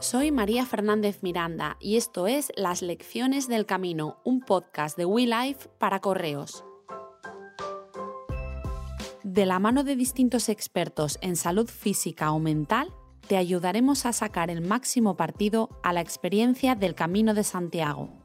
Soy María Fernández Miranda y esto es Las Lecciones del Camino, un podcast de WeLife para correos. De la mano de distintos expertos en salud física o mental, te ayudaremos a sacar el máximo partido a la experiencia del Camino de Santiago.